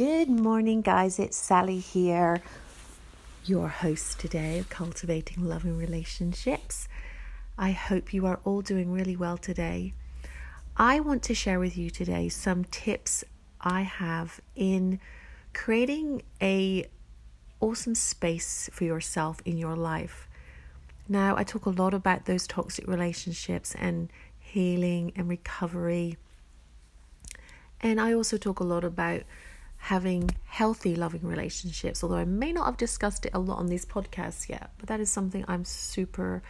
Good morning, guys. It's Sally here, your host today of Cultivating Loving Relationships. I hope you are all doing really well today. I want to share with you today some tips I have in creating a awesome space for yourself in your life. Now, I talk a lot about those toxic relationships and healing and recovery. And I also talk a lot about having healthy, loving relationships, although I may not have discussed it a lot on these podcasts yet, but that is something I'm super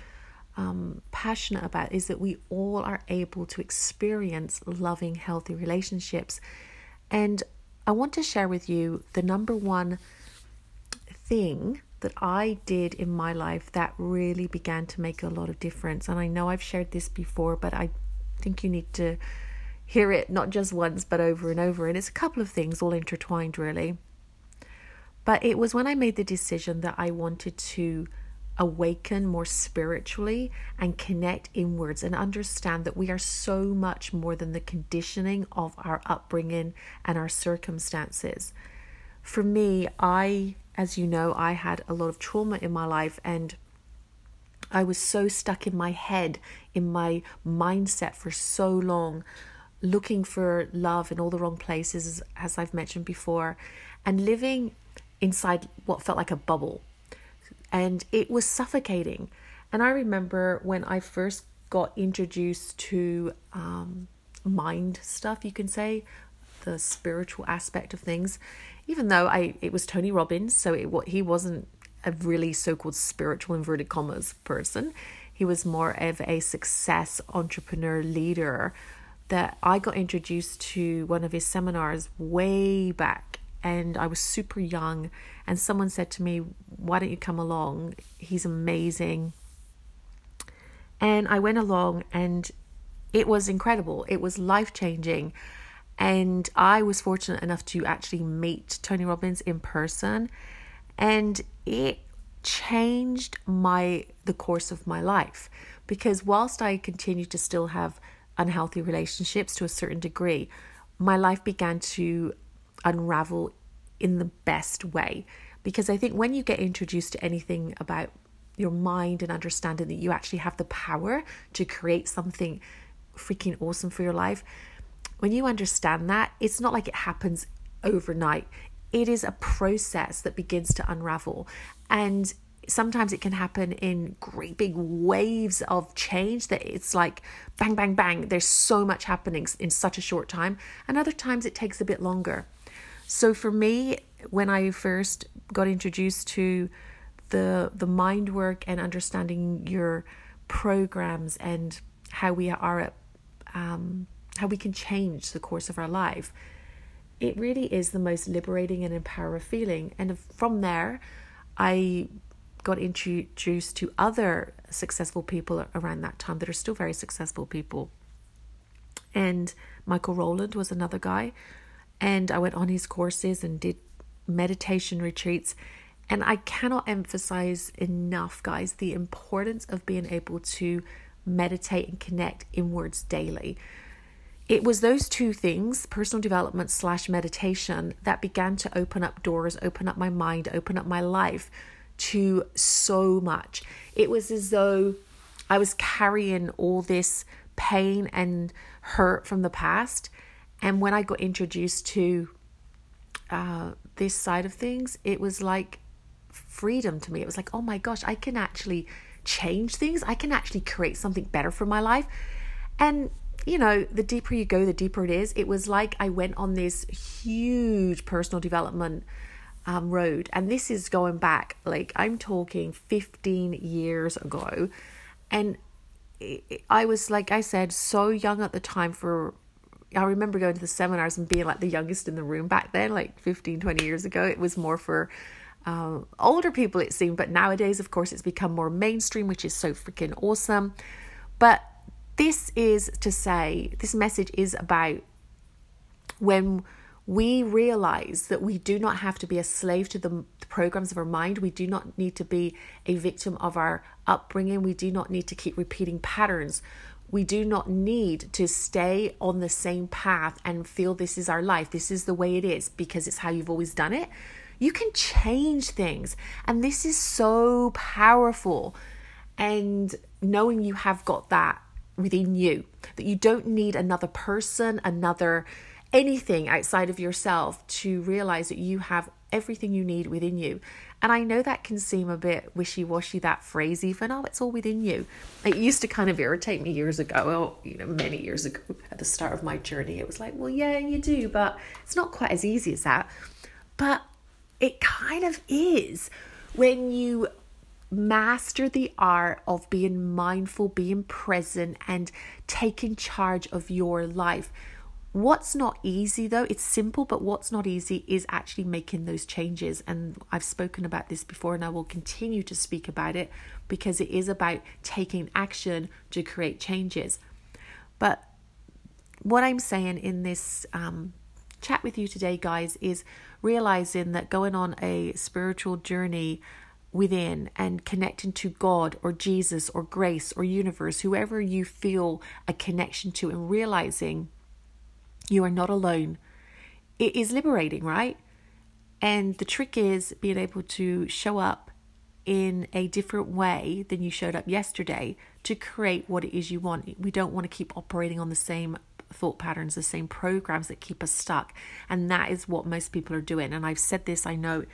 um, passionate about is that we all are able to experience loving, healthy relationships. And I want to share with you the number one thing that I did in my life that really began to make a lot of difference. And I know I've shared this before, but I think you need to hear it not just once, but over and over. And it's a couple of things all intertwined, really. But it was when I made the decision that I wanted to awaken more spiritually and connect inwards and understand that we are so much more than the conditioning of our upbringing and our circumstances. For me, I, as you know, I had a lot of trauma in my life and I was so stuck in my head, in my mindset for so long looking for love in all the wrong places, as I've mentioned before, and living inside what felt like a bubble. And it was suffocating. And I remember when I first got introduced to um, mind stuff, you can say, the spiritual aspect of things, even though I it was Tony Robbins, so it what he wasn't a really so-called spiritual inverted commas person. He was more of a success entrepreneur leader that I got introduced to one of his seminars way back and I was super young and someone said to me, "Why don't you come along? He's amazing." And I went along and it was incredible. It was life-changing. And I was fortunate enough to actually meet Tony Robbins in person and it changed my the course of my life because whilst I continued to still have unhealthy relationships to a certain degree, my life began to unravel in the best way. Because I think when you get introduced to anything about your mind and understanding that you actually have the power to create something freaking awesome for your life, when you understand that, it's not like it happens overnight. It is a process that begins to unravel. And sometimes it can happen in great big waves of change that it's like bang, bang, bang. There's so much happening in such a short time. And other times it takes a bit longer. So for me, when I first got introduced to the the mind work and understanding your programs and how we are um, how we can change the course of our life, it really is the most liberating and empowering feeling. And from there, I got introduced to other successful people around that time that are still very successful people. And Michael Rowland was another guy. And I went on his courses and did meditation retreats. And I cannot emphasize enough, guys, the importance of being able to meditate and connect inwards daily. It was those two things, personal development slash meditation, that began to open up doors, open up my mind, open up my life to so much. It was as though I was carrying all this pain and hurt from the past. And when I got introduced to uh, this side of things, it was like freedom to me. It was like, oh my gosh, I can actually change things. I can actually create something better for my life. And, you know, the deeper you go, the deeper it is. It was like I went on this huge personal development um, road. And this is going back, like, I'm talking 15 years ago. And I was, like I said, so young at the time for. I remember going to the seminars and being like the youngest in the room back then, like 15, 20 years ago. It was more for um, older people, it seemed. But nowadays, of course, it's become more mainstream, which is so freaking awesome. But this is to say, this message is about when we realize that we do not have to be a slave to the, programs of our mind. We do not need to be a victim of our upbringing. We do not need to keep repeating patterns. We do not need to stay on the same path and feel this is our life, this is the way it is because it's how you've always done it. You can change things. And this is so powerful. And knowing you have got that within you, that you don't need another person, another anything outside of yourself to realize that you have everything you need within you. And I know that can seem a bit wishy washy, that phrase, even, oh, it's all within you. It used to kind of irritate me years ago, well, you know, many years ago at the start of my journey. It was like, well, yeah, you do, but it's not quite as easy as that. But it kind of is when you master the art of being mindful, being present, and taking charge of your life. What's not easy though, it's simple, but what's not easy is actually making those changes. And I've spoken about this before and I will continue to speak about it because it is about taking action to create changes. But what I'm saying in this um, chat with you today, guys, is realizing that going on a spiritual journey within and connecting to God or Jesus or grace or universe, whoever you feel a connection to, and realizing you are not alone. It is liberating, right? And the trick is being able to show up in a different way than you showed up yesterday to create what it is you want. We don't want to keep operating on the same thought patterns, the same programs that keep us stuck. And that is what most people are doing. And I've said this, I know,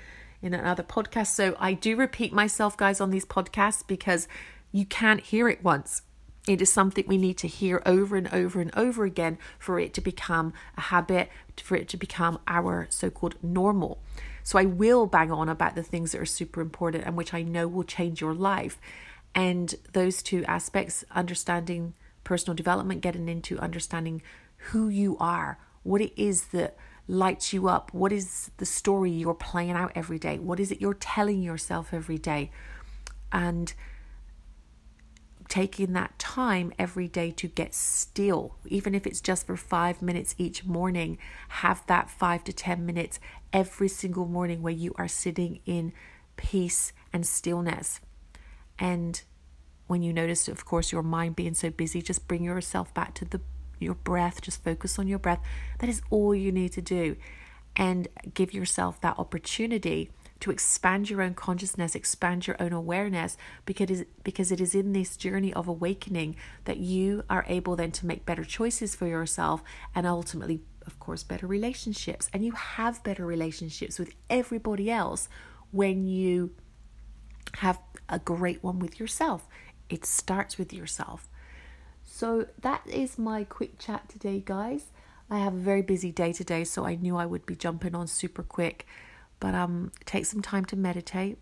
in another podcast. So I do repeat myself, guys, on these podcasts because you can't hear it once. It is something we need to hear over and over and over again for it to become a habit, for it to become our so called normal. So I will bang on about the things that are super important and which I know will change your life. And those two aspects, understanding personal development, getting into understanding who you are, what it is that lights you up, what is the story you're playing out every day, what is it you're telling yourself every day. And taking that time every day to get still, even if it's just for five minutes each morning, have that five to 10 minutes every single morning where you are sitting in peace and stillness. And when you notice, of course, your mind being so busy, just bring yourself back to the your breath, just focus on your breath. That is all you need to do. And give yourself that opportunity to expand your own consciousness, expand your own awareness, because it is, because it is in this journey of awakening that you are able then to make better choices for yourself and ultimately, of course, better relationships. And you have better relationships with everybody else when you have a great one with yourself. It starts with yourself. So that is my quick chat today, guys. I have a very busy day today, so I knew I would be jumping on super quick. But um, take some time to meditate.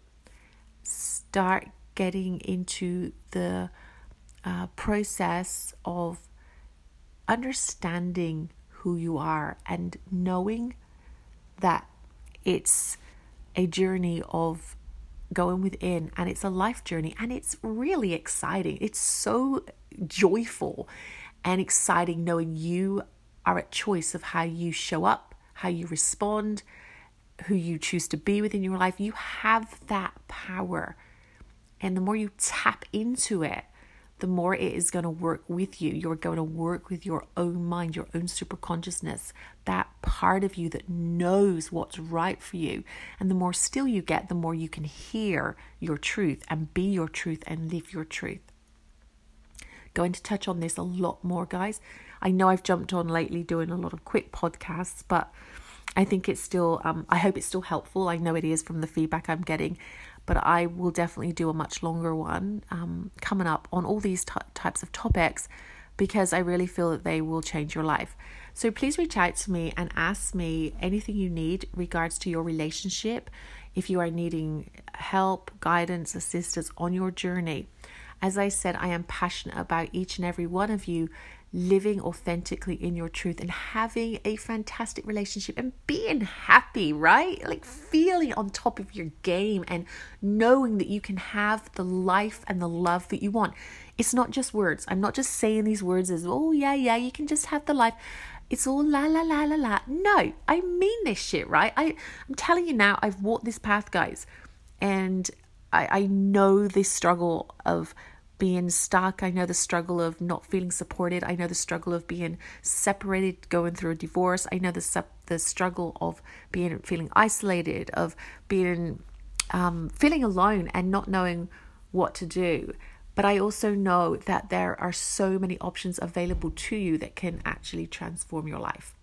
Start getting into the uh, process of understanding who you are and knowing that it's a journey of going within and it's a life journey and it's really exciting. It's so joyful and exciting knowing you are at choice of how you show up, how you respond, who you choose to be within your life, you have that power. And the more you tap into it, the more it is going to work with you. You're going to work with your own mind, your own super consciousness, that part of you that knows what's right for you. And the more still you get, the more you can hear your truth and be your truth and live your truth. Going to touch on this a lot more, guys. I know I've jumped on lately doing a lot of quick podcasts, but I think it's still, um, I hope it's still helpful. I know it is from the feedback I'm getting, but I will definitely do a much longer one um, coming up on all these t- types of topics because I really feel that they will change your life. So please reach out to me and ask me anything you need regards to your relationship. If you are needing help, guidance, assistance on your journey, as I said, I am passionate about each and every one of you living authentically in your truth and having a fantastic relationship and being happy, right? Like feeling on top of your game and knowing that you can have the life and the love that you want. It's not just words. I'm not just saying these words as, oh, yeah, yeah, you can just have the life. It's all la la la la la. No, I mean this shit, right? I, I'm telling you now, I've walked this path, guys. And I, I know this struggle of being stuck. I know the struggle of not feeling supported. I know the struggle of being separated, going through a divorce. I know the the struggle of being feeling isolated, of being um, feeling alone and not knowing what to do. But I also know that there are so many options available to you that can actually transform your life.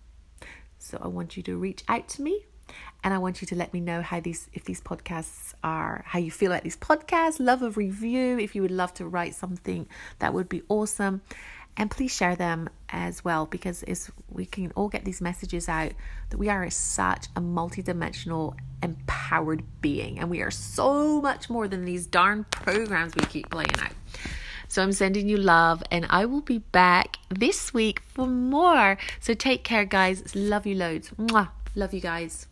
So I want you to reach out to me and I want you to let me know how these if these podcasts are how you feel about these podcasts, love a review if you would love to write something that would be awesome. And please share them as well because it's, we can all get these messages out that we are such a multidimensional, empowered being, and we are so much more than these darn programs we keep playing out. So I'm sending you love, and I will be back this week for more. So take care, guys. Love you loads. Mwah. Love you guys.